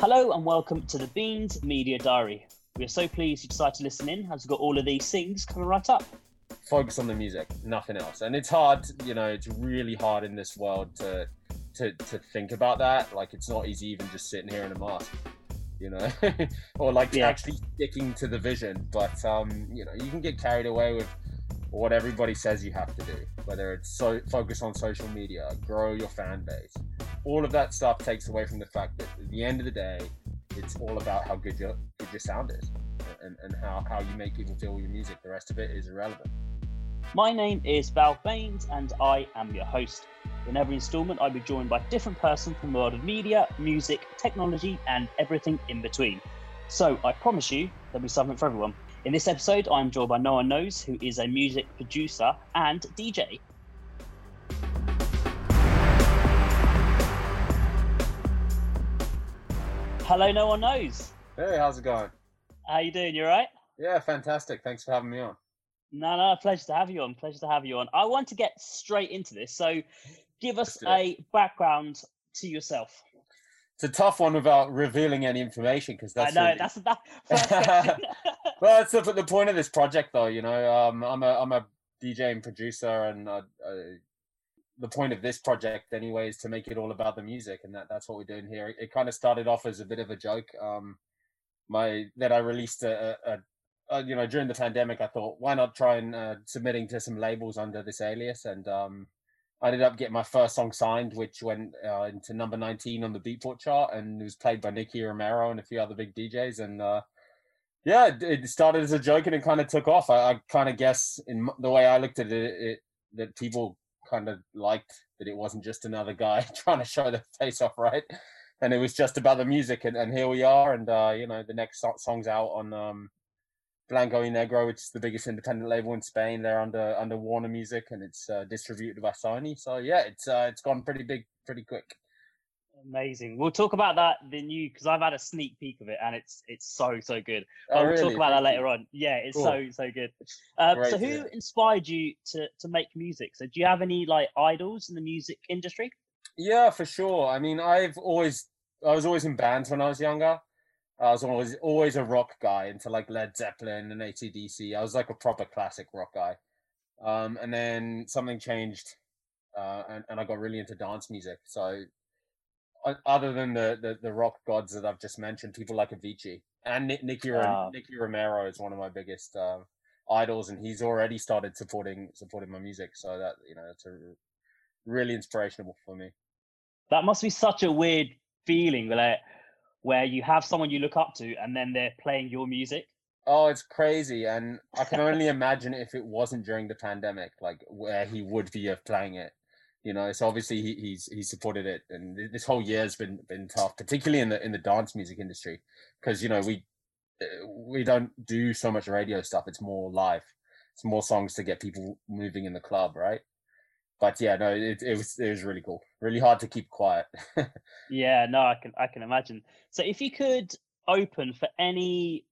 Hello and welcome to the Beans Media Diary. We are so pleased you decided to listen in as we've got all of these things coming right up. Focus on the music, nothing else. And it's hard, you know, it's really hard in this world to to, to think about that. Like it's not easy even just sitting here in a mask, you know, or like Yeah. actually sticking to the vision. But um, you know, you can get carried away with what everybody says you have to do, whether it's so focus on social media, grow your fan base. All of that stuff takes away from the fact that at the end of the day, it's all about how good your good your sound is and, and how, how you make people feel your music. The rest of it is irrelevant. My name is Val Baines and I am your host. In every instalment, I'll be joined by a different person from the world of media, music, technology, and everything in between. So I promise you, there'll be something for everyone. In this episode, I'm joined by No One Knows, who is a music producer and DJ. Hello, No One Knows. Hey, how's it going? How you doing? You all right? Yeah, fantastic. Thanks for having me on. No, no, pleasure to have you on. Pleasure to have you on. I want to get straight into this. So, give us a background to yourself. It's a tough one without revealing any information because that's I know the- that's that well, that's the, the point of this project, though. You know, um, I'm a I'm a DJ and producer, and uh, uh, the point of this project, anyway, is to make it all about the music, and that that's what we're doing here. It, it kind of started off as a bit of a joke. Um, my that I released a, a, a, you know during the pandemic, I thought why not try and uh, submitting to some labels under this alias, and um, I ended up getting my first song signed, which went uh, into number 19 on the Beatport chart, and it was played by Nicky Romero and a few other big DJs, and uh, yeah, it- it started as a joke and it kind of took off. I, I kind of guess in the way I looked at it, it that people kind of liked that it wasn't just another guy trying to show their face off, right? And it was just about the music, and, and here we are. And uh, you know, the next so- song's out on um, Blanco y Negro, which is the biggest independent label in Spain. They're under under Warner Music, and it's uh, distributed by Sony. So yeah, it's uh, it's gone pretty big, pretty quick. Amazing. We'll talk about that the new because I've had a sneak peek of it and it's it's so so good. Oh, we'll really? talk about that Thank you. later on. Yeah, it's Cool. so so good. Um, so, who inspired you to to make music? So, do you have any like idols in the music industry? Yeah, for sure. I mean, I've always I was always in bands when I was younger. I was always always a rock guy into like Led Zeppelin and ACDC. I was like a proper classic rock guy. Um, and then something changed, uh, and, and I got really into dance music. So, other than the, the the rock gods that I've just mentioned, people like Avicii and Ni- Nicky Ah. Nicky Romero is one of my biggest uh, idols, and he's already started supporting supporting my music. So that you know, it's a really inspirational for me. That must be such a weird feeling, where where you have someone you look up to and then they're playing your music. Oh, it's crazy, and I can only imagine if it wasn't during the pandemic, like where he would be playing it. You know, so obviously he, he's he's supported it, and this whole year's been been tough, particularly in the in the dance music industry, because you know we uh, we don't do so much radio stuff. It's more live. It's more songs to get people moving in the club, right? But yeah, no, it it was it was really cool. Really hard to keep quiet. Yeah, no, I can I can imagine. So, if you could open for any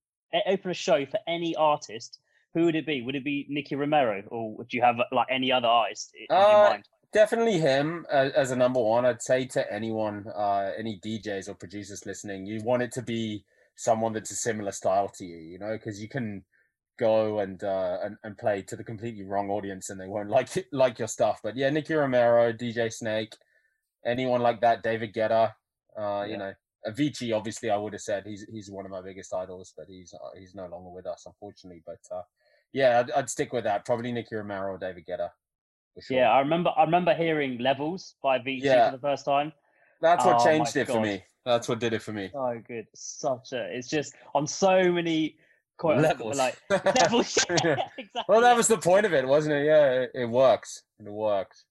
open a show for any artist, who would it be? Would it be Nicky Romero, or would you have like any other artist in Uh, your mind? Definitely him as, as a number one. I'd say to anyone uh any djs or producers listening you want it to be someone that's a similar style to you you know because you can go and uh and, and play to the completely wrong audience and they won't like it, like your stuff. But yeah nicky romero dj snake anyone like that david guetta uh you know avicii obviously i would have said he's he's one of my biggest idols but he's uh, he's no longer with us unfortunately. But uh yeah i'd, I'd stick with that. Probably nicky romero or david guetta sure. Yeah, I remember I remember hearing Levels by Avicii Yeah. for the first time. That's what Oh changed it for me. That's what did it for me. Oh, good, such a. It's just on so many unquote, Levels. like levels. yeah, exactly. well, that was the point of it, wasn't it? Yeah, it, it works. It works.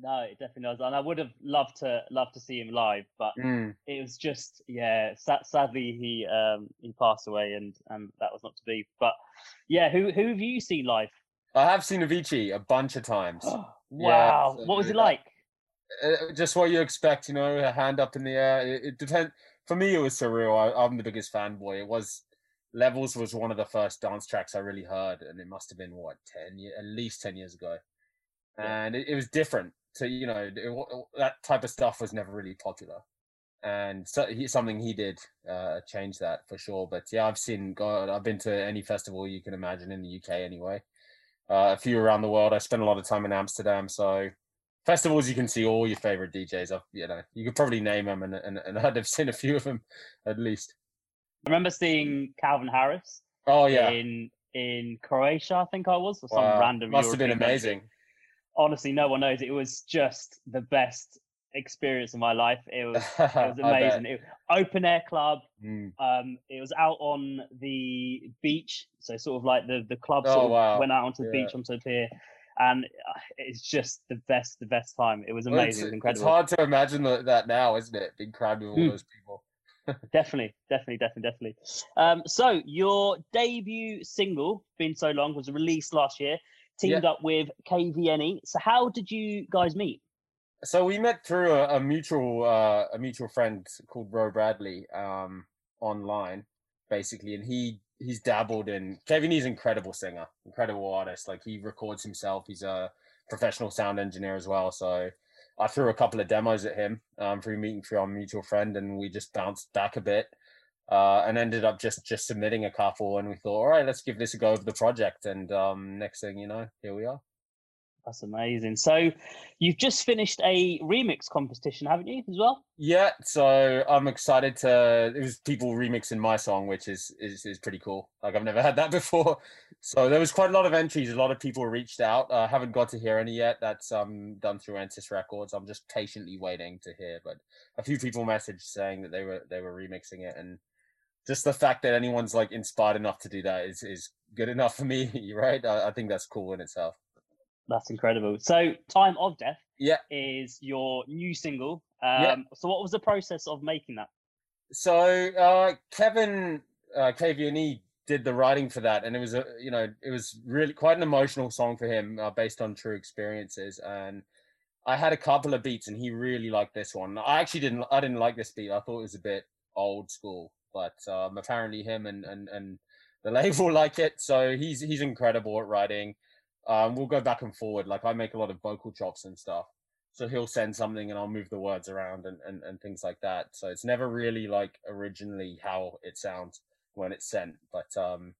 No, it definitely does, and I would have loved to love to see him live, but Mm. it was just yeah. Sa- sadly, he um he passed away, and and that was not to be. But yeah, who who have you seen live? I have seen Avicii a bunch of times. wow, so what was it like? Uh, just what you expect, you know, a hand up in the air. It, it depends. For me, it was surreal. I, I'm the biggest fanboy. It was Levels was one of the first dance tracks I really heard, and it must have been what ten years, at least ten years ago. And it, it was different. So you know, it, that type of stuff was never really popular. and so he, something he did uh, change that for sure. But yeah, I've seen God, I've been to any festival you can imagine in the UK anyway. Uh, a few around the world. I spent a lot of time in Amsterdam, so festivals you can see all your favorite DJs. I've, you know, you could probably name them, and, and and I'd have seen a few of them at least. I remember seeing Calvin Harris. Oh yeah, in in Croatia, I think I was, or some wow. random. Must European have been amazing. Country. Honestly, no one knows. It was just the best experience of my life. It was it was amazing. It, open air club. Mm. Um, it was out on the beach, so sort of like the the club Oh, sort of wow. went out onto the Yeah. beach onto the pier, and uh, it's just the best, the best time. It was Well, amazing. it's, it was it's hard to imagine that, now, isn't it? Being crowded with all Mm. those people. Definitely, definitely, definitely, definitely. Um, so your debut single, "Been So Long," was released last year. Teamed up with KVNE. So how did you guys meet? So we met through a, a mutual uh, a mutual friend called Ro Bradley um, online, basically, and he he's dabbled in. Kevin, he's an incredible singer, incredible artist. Like he records himself. He's a professional sound engineer as well. So I threw a couple of demos at him um, through meeting through our mutual friend, and we just bounced back a bit. Uh, and ended up just just submitting a couple, and we thought, all right, let's give this a go of the project. And um, next thing you know, here we are. That's amazing. So you've just finished a remix competition, haven't you, as well? Yeah, so I'm excited to. It was people remixing my song, which is is is pretty cool. Like I've never had that before. So there was quite a lot of entries. A lot of people reached out. I haven't got to hear any yet. That's um done through Ensis Records. I'm just patiently waiting to hear. But a few people messaged saying that they were they were remixing it, and just the fact that anyone's like inspired enough to do that is is good enough for me, right? I, I think that's cool in itself. That's incredible. So "Time of Death" Yeah. is your new single. Um, Yeah. So what was the process of making that? So uh, Kevin uh, KVNE did the writing for that, and it was a you know it was really quite an emotional song for him uh, based on true experiences. And I had a couple of beats, and he really liked this one. I actually didn't I didn't like this beat. I thought it was a bit old school, but um, apparently him and and and the label like it. So he's he's incredible at writing. Um, we'll go back and forward. Like I make a lot of vocal chops and stuff. So he'll send something and I'll move the words around and, and, and things like that. So it's never really like originally how it sounds when it's sent. But um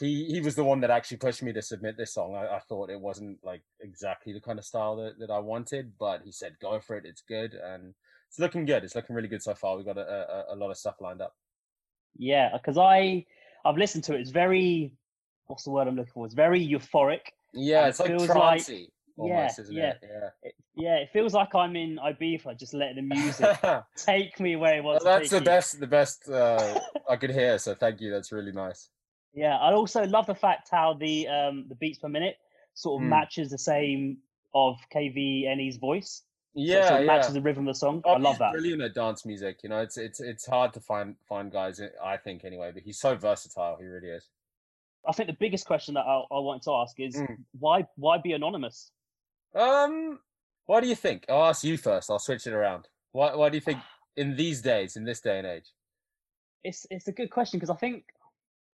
he he was the one that actually pushed me to submit this song. I, I thought it wasn't like exactly the kind of style that, that I wanted, but he said go for it, it's good and it's looking good. It's looking really good so far. We've got a, a, a lot of stuff lined up. Yeah, because I I've listened to it. It's very what's the word I'm looking for? It's very euphoric. Yeah, it's it like feels like- trancey yeah, isn't yeah. it? Yeah. It, yeah, it feels like I'm in Ibiza, just letting the music take me where it Well, that's the you. best the best uh, I could hear. So thank you. That's really nice. Yeah, I also love the fact how the um the beats per minute sort of Mm. matches the same of KVNE's voice. So it Yeah, sort of yeah. matches the rhythm of the song. Oh, I love that. Brilliant at dance music. You know, it's it's it's hard to find find guys. uh, I think anyway, but he's so versatile. He really is. I think the biggest question that I, I wanted to ask is Mm. why why be anonymous? Um, what do you think? I'll ask you first. I'll switch it around. Why why do you think in these days, in this day and age? It's it's a good question because I think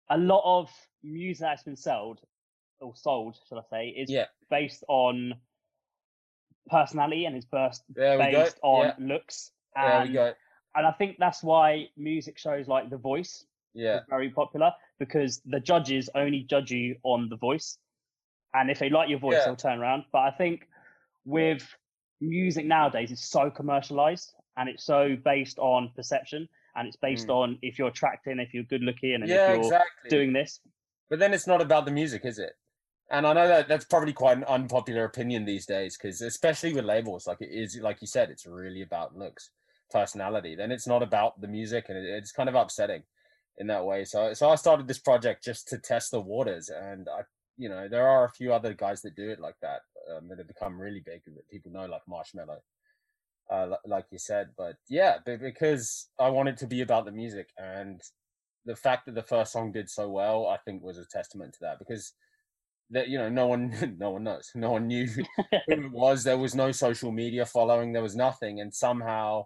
a lot of music that's been sold or sold, should I say, is Yeah. based on personality and is burst There go. based on Yeah, looks. there we And, go. and I think that's why music shows like The Voice Yeah, is very popular because the judges only judge you on the voice. And if they like your voice, Yeah. they'll turn around. But I think with music nowadays, it's so commercialized and it's so based on perception and it's based Mm. on if you're attracting, if you're good looking, and yeah, if you're exactly. doing this. But then it's not about the music, is it? And I know that that's probably quite an unpopular opinion these days, because especially with labels, like it is, like you said, it's really about looks, personality. Then it's not about the music, and it, it's kind of upsetting in that way. So, so I started this project just to test the waters, and I, you know, there are a few other guys that do it like that um, that have become really big that people know, like Marshmello, uh, like you said. But yeah, because I wanted to be about the music, and the fact that the first song did so well, I think, was a testament to that because that you know no one no one knows no one knew who it was there was no social media following there was nothing and somehow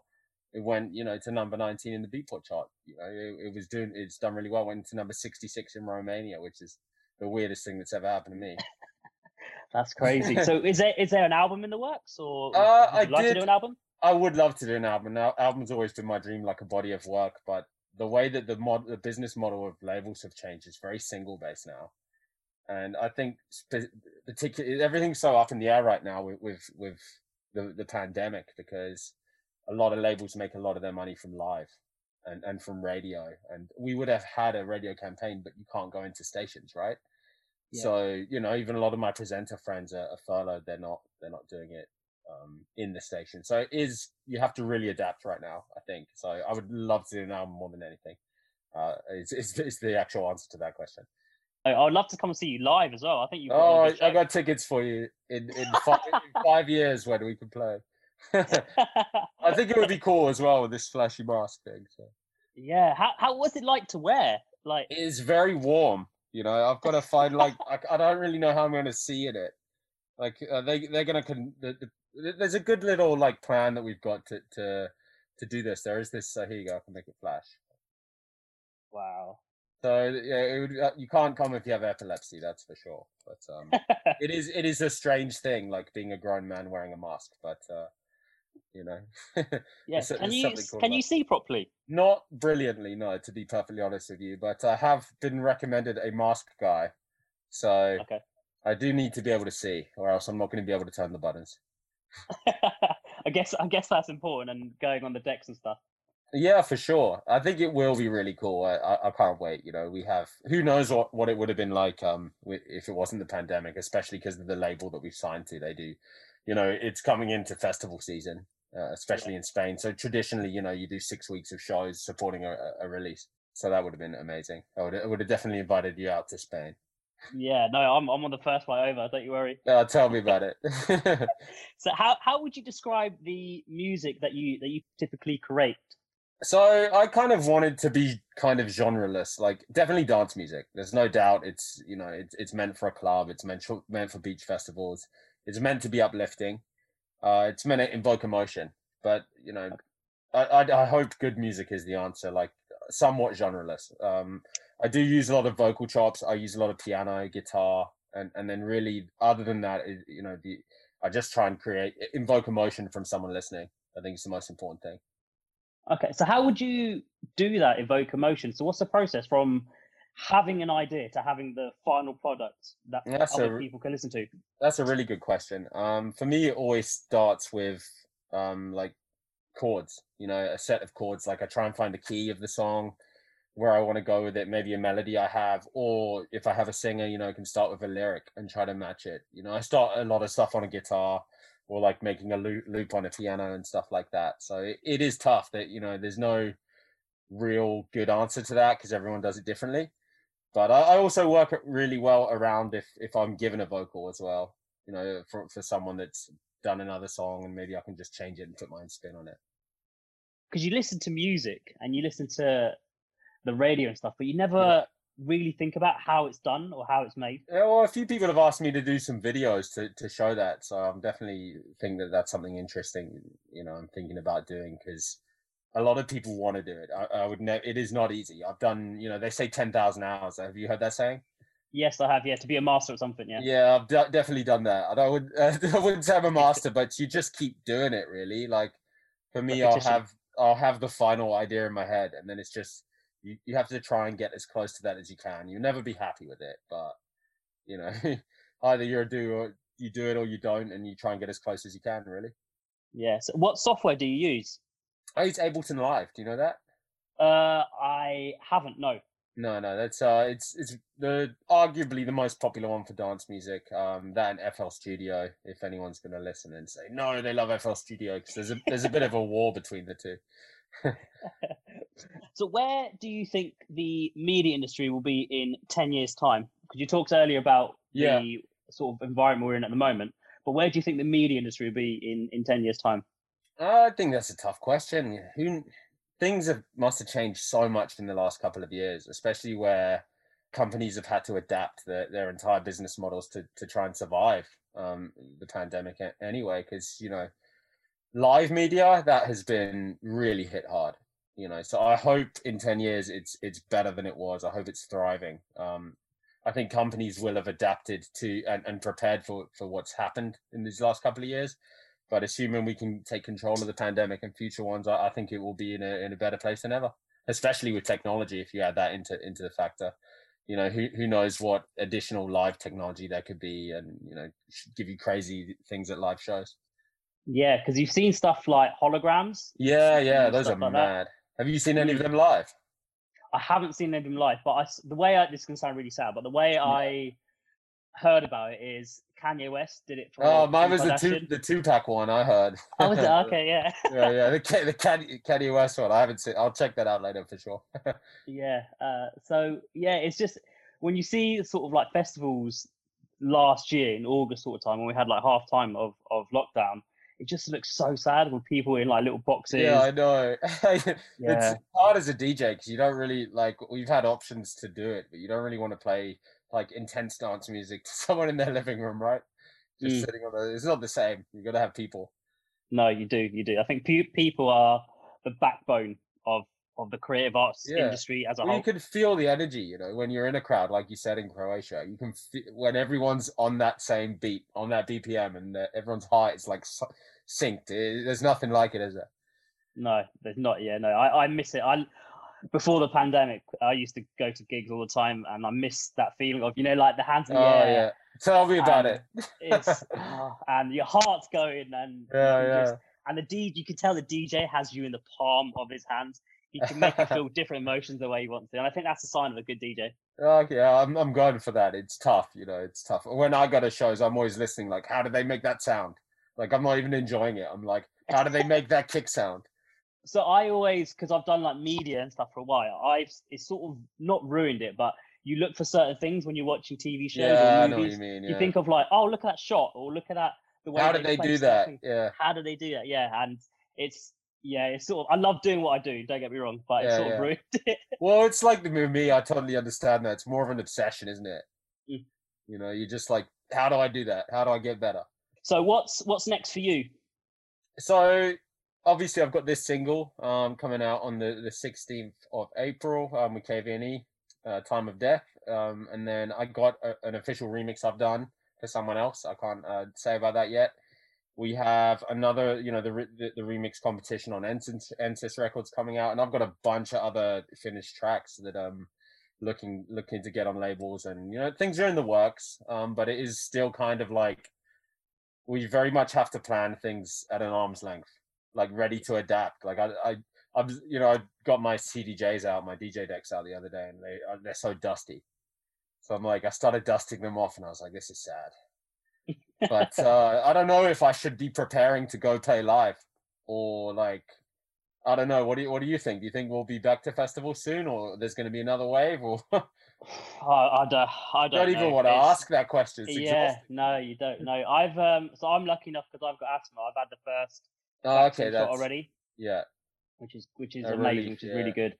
it went you know to number 19 in the beatport chart you know it, it was doing it's done really well went to number 66 in romania which is the weirdest thing that's ever happened to me That's crazy. so is there is there an album in the works or Uh, would I you like to do an album? I would love to do an album. Now, album's always been my dream, like a body of work. But the way that the mod, the business model of labels have changed is very single based now, and I think particularly everything's so up in the air right now with with, with the the pandemic because a lot of labels make a lot of their money from live and and from radio, and we would have had a radio campaign, but you can't go into stations, right? Yeah. So you know, even a lot of my presenter friends are, are furloughed. They're not they're not doing it um, in the station. So it is you have to really adapt right now. I think so. I would love to do an album more than anything. Uh, it's, it's, it's the actual answer to that question. I would love to come and see you live as well. I think you. Oh, I, I got tickets for you in in five, in five years when we can play. I think it would be cool as well with this flashy mask thing. So. Yeah, how how was it like to wear? Like it is very warm. You know, I've got to find like I, I don't really know how I'm going to see in it. Like uh, they they're gonna con- the, the, there's a good little like plan that we've got to to to do this. There is this. Uh, here you go. I can make it flash. Wow. So yeah, would, uh, you can't come if you have epilepsy. That's for sure. But um, it is it is a strange thing, like being a grown man wearing a mask. But uh, you know. yes. can you can you see properly? Not brilliantly, no. To be perfectly honest with you, but I have been recommended a mask guy, so okay. I do need to be able to see, or else I'm not going to be able to turn the buttons. I guess I guess that's important, and going on the decks and stuff. Yeah, for sure. I think it will be really cool. I, I, I, can't wait. You know, we have who knows what, what it would have been like um if it wasn't the pandemic, especially because of the label that we've signed to. They do, you know, it's coming into festival season, uh, especially in Spain. So traditionally, you know, you do six weeks of shows supporting a, a release. So that would have been amazing. I would, I would have definitely invited you out to Spain. Yeah, no, I'm I'm on the first flight over. Don't you worry. Uh, tell me about it. so, how how would you describe the music that you that you typically create? So I kind of wanted to be kind of genreless, like definitely dance music. There's no doubt it's you know it's it's meant for a club. It's meant for, meant for beach festivals. It's meant to be uplifting. Uh, it's meant to invoke emotion, but you know, I, I, I hope good music is the answer. Like somewhat genreless. Um, I do use a lot of vocal chops. I use a lot of piano, guitar, and and then really, other than that, it, you know, the I just try and create invoke emotion from someone listening. I think it's the most important thing. Okay, so how would you do that? Evoke emotion. So what's the process from having an idea to having the final product that that's other a, people can listen to? That's a really good question. Um, for me, it always starts with um, like chords. You know, a set of chords. Like I try and find the key of the song, where I want to go with it. Maybe a melody I have, or if I have a singer, you know, I can start with a lyric and try to match it. You know, I start a lot of stuff on a guitar or like making a loop, loop on a piano and stuff like that. So it, it is tough that you know there's no real good answer to that because everyone does it differently. But I, I also work really well around if if I'm given a vocal as well. You know, for for someone that's done another song and maybe I can just change it and put my own spin on it. Because you listen to music and you listen to the radio and stuff, but you never yeah. really think about how it's done or how it's made. Yeah, well, a few people have asked me to do some videos to to show that, so I'm definitely think that that's something interesting. You know, I'm thinking about doing because a lot of people want to do it. I, I would never. It is not easy. I've done. You know, they say ten thousand hours. Have you heard that saying? Yes, I have. Yeah, to be a master at something. Yeah. Yeah, I've d- definitely done that. I would. Uh, I wouldn't say I'm a master, but you just keep doing it. Really, like for me, I'll have I'll have the final idea in my head, and then it's just you. You have to try and get as close to that as you can. You'll never be happy with it, but you know, either you're a do or you do it or you don't, and you try and get as close as you can. Really. Yeah. So, what software do you use? I use Ableton Live. Do you know that? Uh, I haven't. No. No, no, that's uh, it's it's the arguably the most popular one for dance music. Um, that and FL Studio. If anyone's going to listen and say no, they love FL Studio because there's a there's a bit of a war between the two. so, where do you think the media industry will be in ten years' time? Because you talked earlier about yeah. the sort of environment we're in at the moment, but where do you think the media industry will be in in ten years' time? I think that's a tough question. Who things have must have changed so much in the last couple of years, especially where companies have had to adapt their, their entire business models to to try and survive um, the pandemic anyway. Because you know, live media that has been really hit hard. You know, so I hope in ten years it's it's better than it was. I hope it's thriving. Um, I think companies will have adapted to and, and prepared for for what's happened in these last couple of years But assuming we can take control of the pandemic and future ones, I, I think it will be in a in a better place than ever. Especially with technology, if you add that into into the factor, you know who who knows what additional live technology there could be, and you know give you crazy things at live shows. Yeah, because you've seen stuff like holograms. Yeah, yeah, those are like mad. That. Have you seen any of mm. them live? I haven't seen any of them live, but I, the way I, this can sound really sad, but the way. I heard about it is Kanye West did it for. Oh, mine was the two the two Tupac one. I heard. Oh, was it? Okay, yeah. yeah, yeah. The the Kanye, Kanye West one. I haven't seen. I'll check that out later for sure. yeah. Uh, so yeah, it's just when you see sort of like festivals last year in August sort of time when we had like half time of of lockdown. It just looks so sad with people in like little boxes. Yeah, I know. yeah. It's hard as a DJ because you don't really like. We've had options to do it, but you don't really want to play like intense dance music to someone in their living room, right? Just mm. sitting on the. It's not the same. You got to have people. No, you do. You do. I think pe- people are the backbone of of the creative arts yeah. industry as a well, whole. You can feel the energy, you know, when you're in a crowd, like you said in Croatia. You can feel, when everyone's on that same beat, on that BPM, and uh, everyone's heart is like synced. It, there's nothing like it, is there? No, there's not. Yeah, no, I, I miss it. I before the pandemic, I used to go to gigs all the time, and I miss that feeling of you know, like the hands in the oh, air. Yeah. Tell me about it. it's oh, and your heart's going, and yeah, yeah. Just, and the DJ, you can tell the DJ has you in the palm of his hands. He can make you feel different emotions the way he wants to, and I think that's a sign of a good DJ. Okay, oh, I'm I'm going for that. It's tough, you know. It's tough. When I go to shows, I'm always listening. Like, how do they make that sound? Like, I'm not even enjoying it. I'm like, how do they make that kick sound? So I always because I've done like media and stuff for a while. I've it's sort of not ruined it, but you look for certain things when you're watching TV shows yeah, or movies. you, mean, yeah. you think of like, oh, look at that shot, or look at that. The way how did they, do that? Yeah. How do they do that? Yeah, and it's yeah, it's sort of. I love doing what I do. Don't get me wrong, but it's sort yeah. of ruined it. Well, it's like the me. I totally understand that. It's more of an obsession, isn't it? Mm. You know, you're just like, how do I do that? How do I get better? So what's what's next for you? So obviously I've got this single um, coming out on the, the 16th of April um, with KVNE, uh, Time of Death. Um, and then I got a, an official remix I've done for someone else. I can't uh, say about that yet. We have another, you know, the the, the remix competition on Ensis, Ensis Records coming out, and I've got a bunch of other finished tracks that I'm looking looking to get on labels, and you know, things are in the works. Um, but it is still kind of like we very much have to plan things at an arm's length like ready to adapt. Like I, I, I was, you know, I got my CDJs out, my DJ decks out the other day, and they uh, they're so dusty. So I'm like, I started dusting them off, and I was like, this is sad. but uh, I don't know if I should be preparing to go play live, or like, I don't know. What do you What do you think? Do you think we'll be back to festival soon, or there's going to be another wave, or? I, I don't. I don't, don't even know. want to ask that question. It's yeah, exhausting. no, you don't know. I've um, so I'm lucky enough because I've got asthma. I've had the first Oh, okay, that's already. Yeah, which is which is amazing, which is yeah. really good.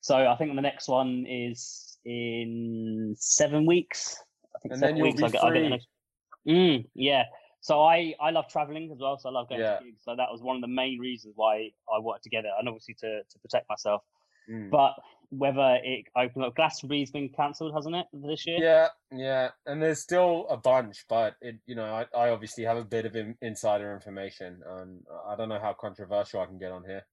So I think the next one is in seven weeks. I think and seven weeks. I get, I get next... mm, yeah. So I I love traveling as well. So I love going yeah. to gigs. So that was one of the main reasons why I worked together, and obviously to to protect myself. Mm. But whether it opens up, Glastonbury's been cancelled, hasn't it, this year? Yeah, yeah, and there's still a bunch, but it, you know, I, I obviously have a bit of in, insider information, and I don't know how controversial I can get on here,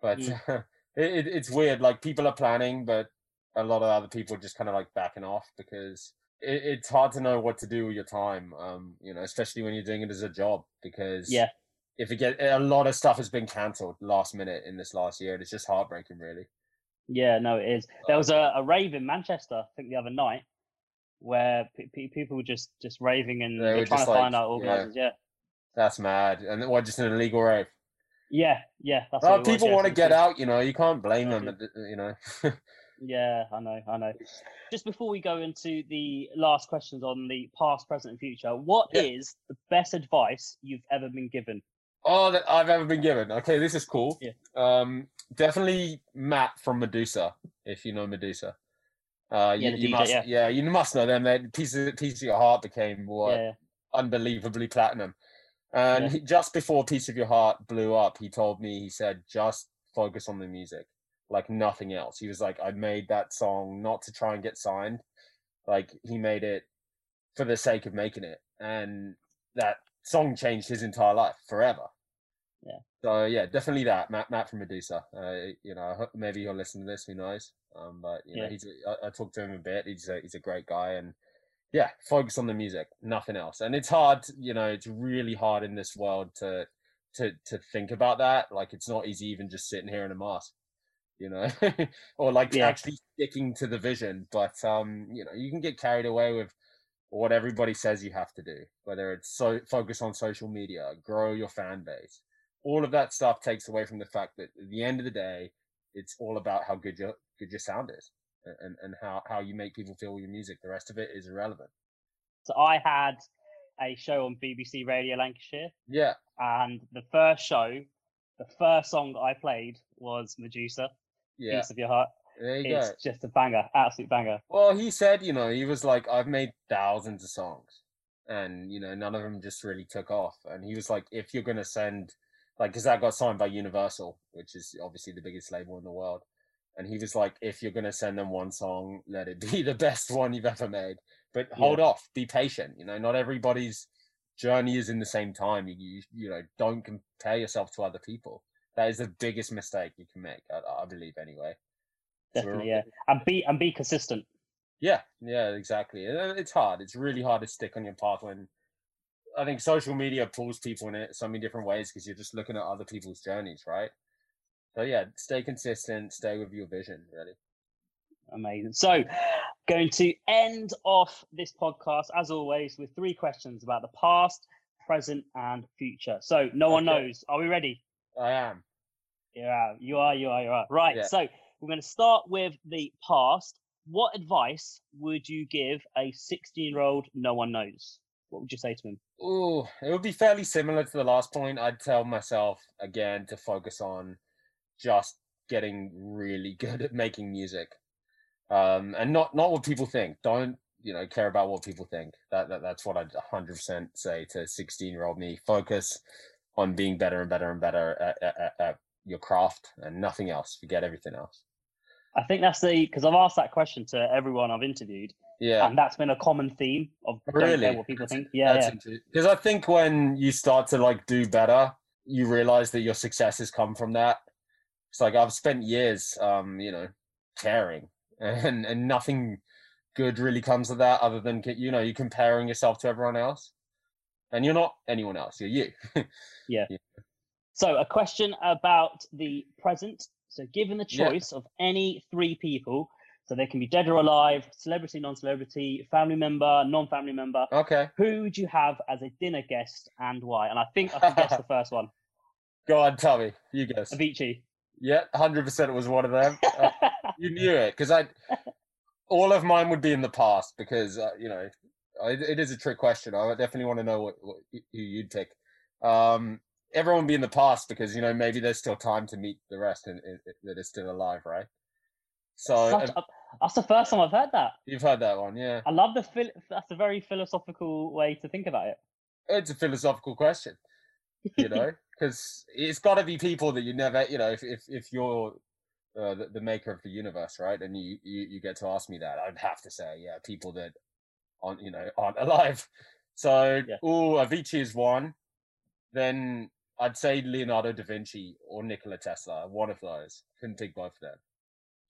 but mm. it, it's weird. Like people are planning, but a lot of other people are just kind of like backing off because it, it's hard to know what to do with your time. Um, you know, especially when you're doing it as a job, because yeah, if it get a lot of stuff has been cancelled last minute in this last year, and it's just heartbreaking, really. Yeah, no, it is. There was a, a rave in Manchester, I think, the other night, where p- people were just just raving and they are trying to like, find out organisers. Yeah. yeah. that's mad. And what, just an illegal rave? Yeah, yeah. That's well, people was, want to get out. You know, you can't blame them. You know. yeah, I know, I know. Just before we go into the last questions on the past, present, and future, what yeah. is the best advice you've ever been given? Oh, that I've ever been given. Okay, this is cool. Yeah. Um, definitely Matt from Meduza, if you know Meduza. Uh, yeah, you, you DJ, must, yeah. yeah. you must know them. That piece of piece of your heart became what yeah. unbelievably platinum. And yeah. he, just before Piece of Your Heart blew up, he told me, he said, just focus on the music, like nothing else. He was like, I made that song not to try and get signed. Like he made it for the sake of making it. And that song changed his entire life forever. Yeah. So yeah, definitely that Matt Matt from Meduza. Uh, you know, maybe he'll listen to this. Who knows? Um, but you know, he's I, I talked to him a bit. He's a he's a great guy, and yeah, focus on the music, nothing else. And it's hard, you know, it's really hard in this world to to to think about that. Like it's not easy even just sitting here in a mask, you know, or like yeah. actually sticking to the vision. But um, you know, you can get carried away with what everybody says you have to do, whether it's so focus on social media, grow your fan base. All of that stuff takes away from the fact that at the end of the day, it's all about how good your good your sound is and, and how, how you make people feel with your music. The rest of it is irrelevant. So I had a show on BBC Radio Lancashire. Yeah. And the first show, the first song I played was Meduza. Yeah. Piece of Your Heart. There you it's go. just a banger, absolute banger. Well, he said, you know, he was like, I've made thousands of songs, and you know, none of them just really took off. And he was like, if you're gonna send, like, because that got signed by Universal, which is obviously the biggest label in the world, and he was like, if you're gonna send them one song, let it be the best one you've ever made. But hold yeah. off, be patient. You know, not everybody's journey is in the same time. You, you, you know, don't compare yourself to other people. That is the biggest mistake you can make. I, I believe, anyway. Definitely, yeah, and be and be consistent. Yeah, yeah, exactly. It's hard. It's really hard to stick on your path when I think social media pulls people in it so many different ways because you're just looking at other people's journeys, right? So yeah, stay consistent, stay with your vision, really. Amazing. So, going to end off this podcast as always with three questions about the past, present, and future. So, no okay. one knows. Are we ready? I am. Yeah, you are. You are. You are. Right. Yeah. So, we're going to start with the past. What advice would you give a 16 year old no one knows? What would you say to him? Oh, it would be fairly similar to the last point. I'd tell myself again to focus on just getting really good at making music, um, and not not what people think. Don't you know care about what people think. That, that that's what I'd 100 percent say to 16 year old me. Focus on being better and better and better at, at, at your craft and nothing else. Forget everything else. I think that's the because I've asked that question to everyone I've interviewed. Yeah, and that's been a common theme of really what people think. Yeah, because yeah. I think when you start to like do better, you realize that your success has come from that. It's like I've spent years, um, you know, caring, and and nothing good really comes of that other than you know you comparing yourself to everyone else, and you're not anyone else. You're you. yeah. yeah. So a question about the present so, given the choice yeah. of any three people, so they can be dead or alive, celebrity, non-celebrity, family member, non-family member. Okay. Who would you have as a dinner guest and why? And I think I can guess the first one. Go on, Tommy. You guess. Avicii. Yeah, hundred percent. It was one of them. Uh, you knew it because I. All of mine would be in the past because uh, you know it, it is a trick question. I definitely want to know what, what who you'd pick. Um, everyone be in the past because you know maybe there's still time to meet the rest and that is still alive, right? So Such, uh, that's the first time I've heard that. You've heard that one, yeah. I love the phil- that's a very philosophical way to think about it. It's a philosophical question, you know, because it's got to be people that you never, you know, if if, if you're uh, the, the, maker of the universe, right, and you, you you get to ask me that, I'd have to say, yeah, people that aren't, you know, aren't alive. So, yeah. oh, Avicii is one. Then I'd say Leonardo da Vinci or Nikola Tesla, one of those. Couldn't pick both of them.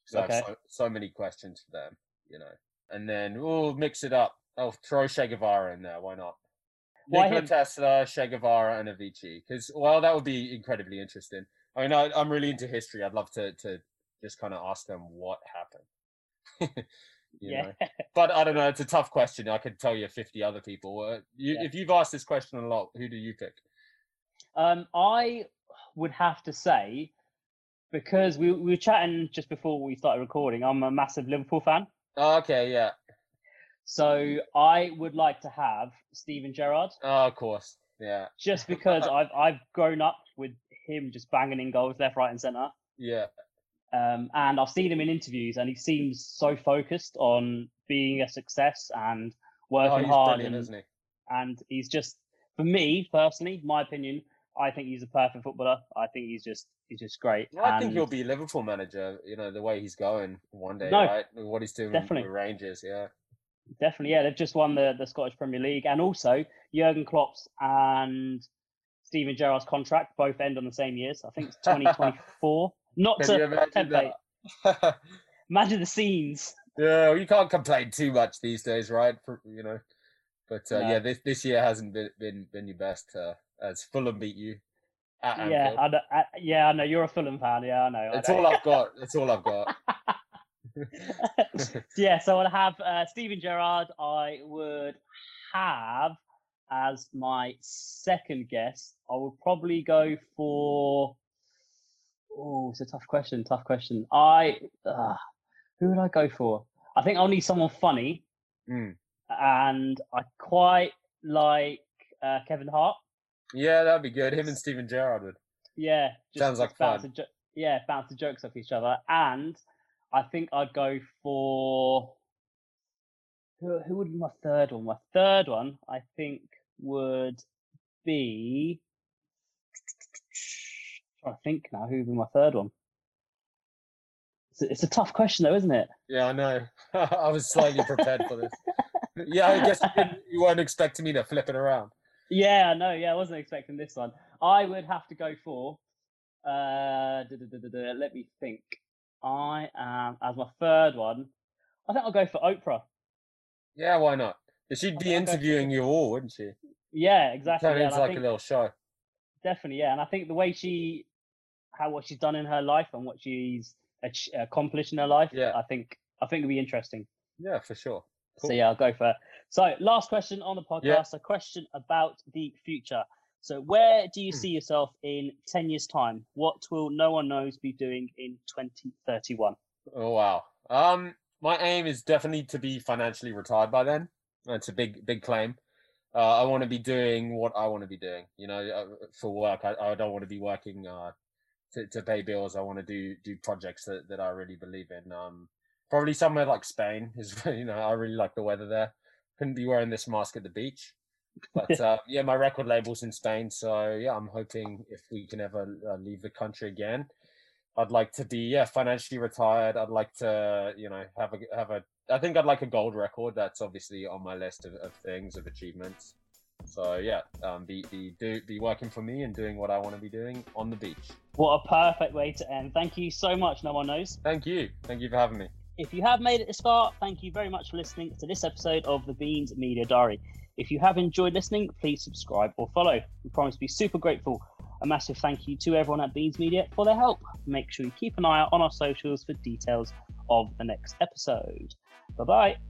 Because okay. I have so, so, many questions for them, you know. And then we'll mix it up. I'll throw Che Guevara in there. Why not? Why Nikola him? Tesla, Che Guevara, and Avicii. Because, well, that would be incredibly interesting. I mean, I, am really into history. I'd love to, to just kind of ask them what happened. yeah. Know? But I don't know. It's a tough question. I could tell you 50 other people. Uh, you, yeah. If you've asked this question a lot, who do you pick? Um, I would have to say, because we, we were chatting just before we started recording, I'm a massive Liverpool fan. Oh, okay, yeah. So I would like to have Steven Gerrard. Oh, of course, yeah. Just because I've I've grown up with him just banging in goals left, right, and centre. Yeah. Um, and I've seen him in interviews, and he seems so focused on being a success and working oh, hard. And? And he's just, for me personally, my opinion, I think he's a perfect footballer. I think he's just he's just great. Well, I and... think he'll be Liverpool manager. You know the way he's going one day, no, right? What he's doing definitely. with Rangers, yeah. Definitely, yeah. They've just won the, the Scottish Premier League, and also Jurgen Klopp's and Steven Gerrard's contract both end on the same years. I think it's 2024. Not Can to imagine template. Imagine the scenes. yeah, well, you can't complain too much these days, right? For, you know, but uh, No. yeah, this this year hasn't been been, been your best uh, as Fulham beat you. Yeah, I know, I, yeah, I know. You're a Fulham fan. Yeah, I know. I That's know. all I've got. That's all I've got. yeah, so I'd have uh, Steven Gerrard. I would have as my second guess. I would probably go for. Oh, it's a tough question. Tough question. I uh, who would I go for? I think I'll need someone funny, Mm. and I quite like uh, Kevin Hart. Yeah, that'd be good. Him and Steven Gerrard would. Yeah, Sounds like fun. jo- yeah, bounce the jokes off each other, and I think I'd go for who, who would be my third one? My third one, I think, would be. trying to think now. Who would be my third one? It's a, it's a tough question, though, isn't it? Yeah, I know. I was slightly prepared for this. Yeah, I guess you, you weren't expecting me to flip it around. Yeah, no, yeah, I wasn't expecting this one. I would have to go for. Uh, let me think. I am as my third one. I think I'll go for Oprah. Yeah, why not? She'd be interviewing you all, wouldn't she? Yeah, exactly. Turn Yeah, into like a little show. definitely, yeah, and I think the way she, how what she's done in her life and what she's accomplished in her life, Yeah. I think I think it'll be interesting. Yeah, for sure. So yeah, I'll go for. So last question on the podcast, Yeah. a question about the future. So where do you Hmm. see yourself in 10 years time? What will no one knows be doing in 2031? Oh wow. Um, my aim is definitely to be financially retired by then. That's a big, big claim. Uh, I want to be doing what I want to be doing. You know, uh, for work. I, I don't want to be working uh, to to pay bills. I want to do do projects that, that I really believe in. Um, probably somewhere like Spain is. You know, I really like the weather there. Couldn't be wearing this mask at the beach. But uh, yeah, my record label's in Spain, so yeah, I'm hoping if we can ever uh, leave the country again, I'd like to be yeah financially retired. I'd like to you know have a have a. I think I'd like a gold record. That's obviously on my list of, of things of achievements. So yeah, um, be be do be working for me and doing what I want to be doing on the beach. What a perfect way to end. Thank you so much, no one knows. Thank you, thank you for having me. If you have made it this far, thank you very much for listening to this episode of the Beans Media Diary. If you have enjoyed listening, please subscribe or follow. We promise to be super grateful. A massive thank you to everyone at Beans Media for their help. Make sure you keep an eye out on our socials for details of the next episode. Bye bye.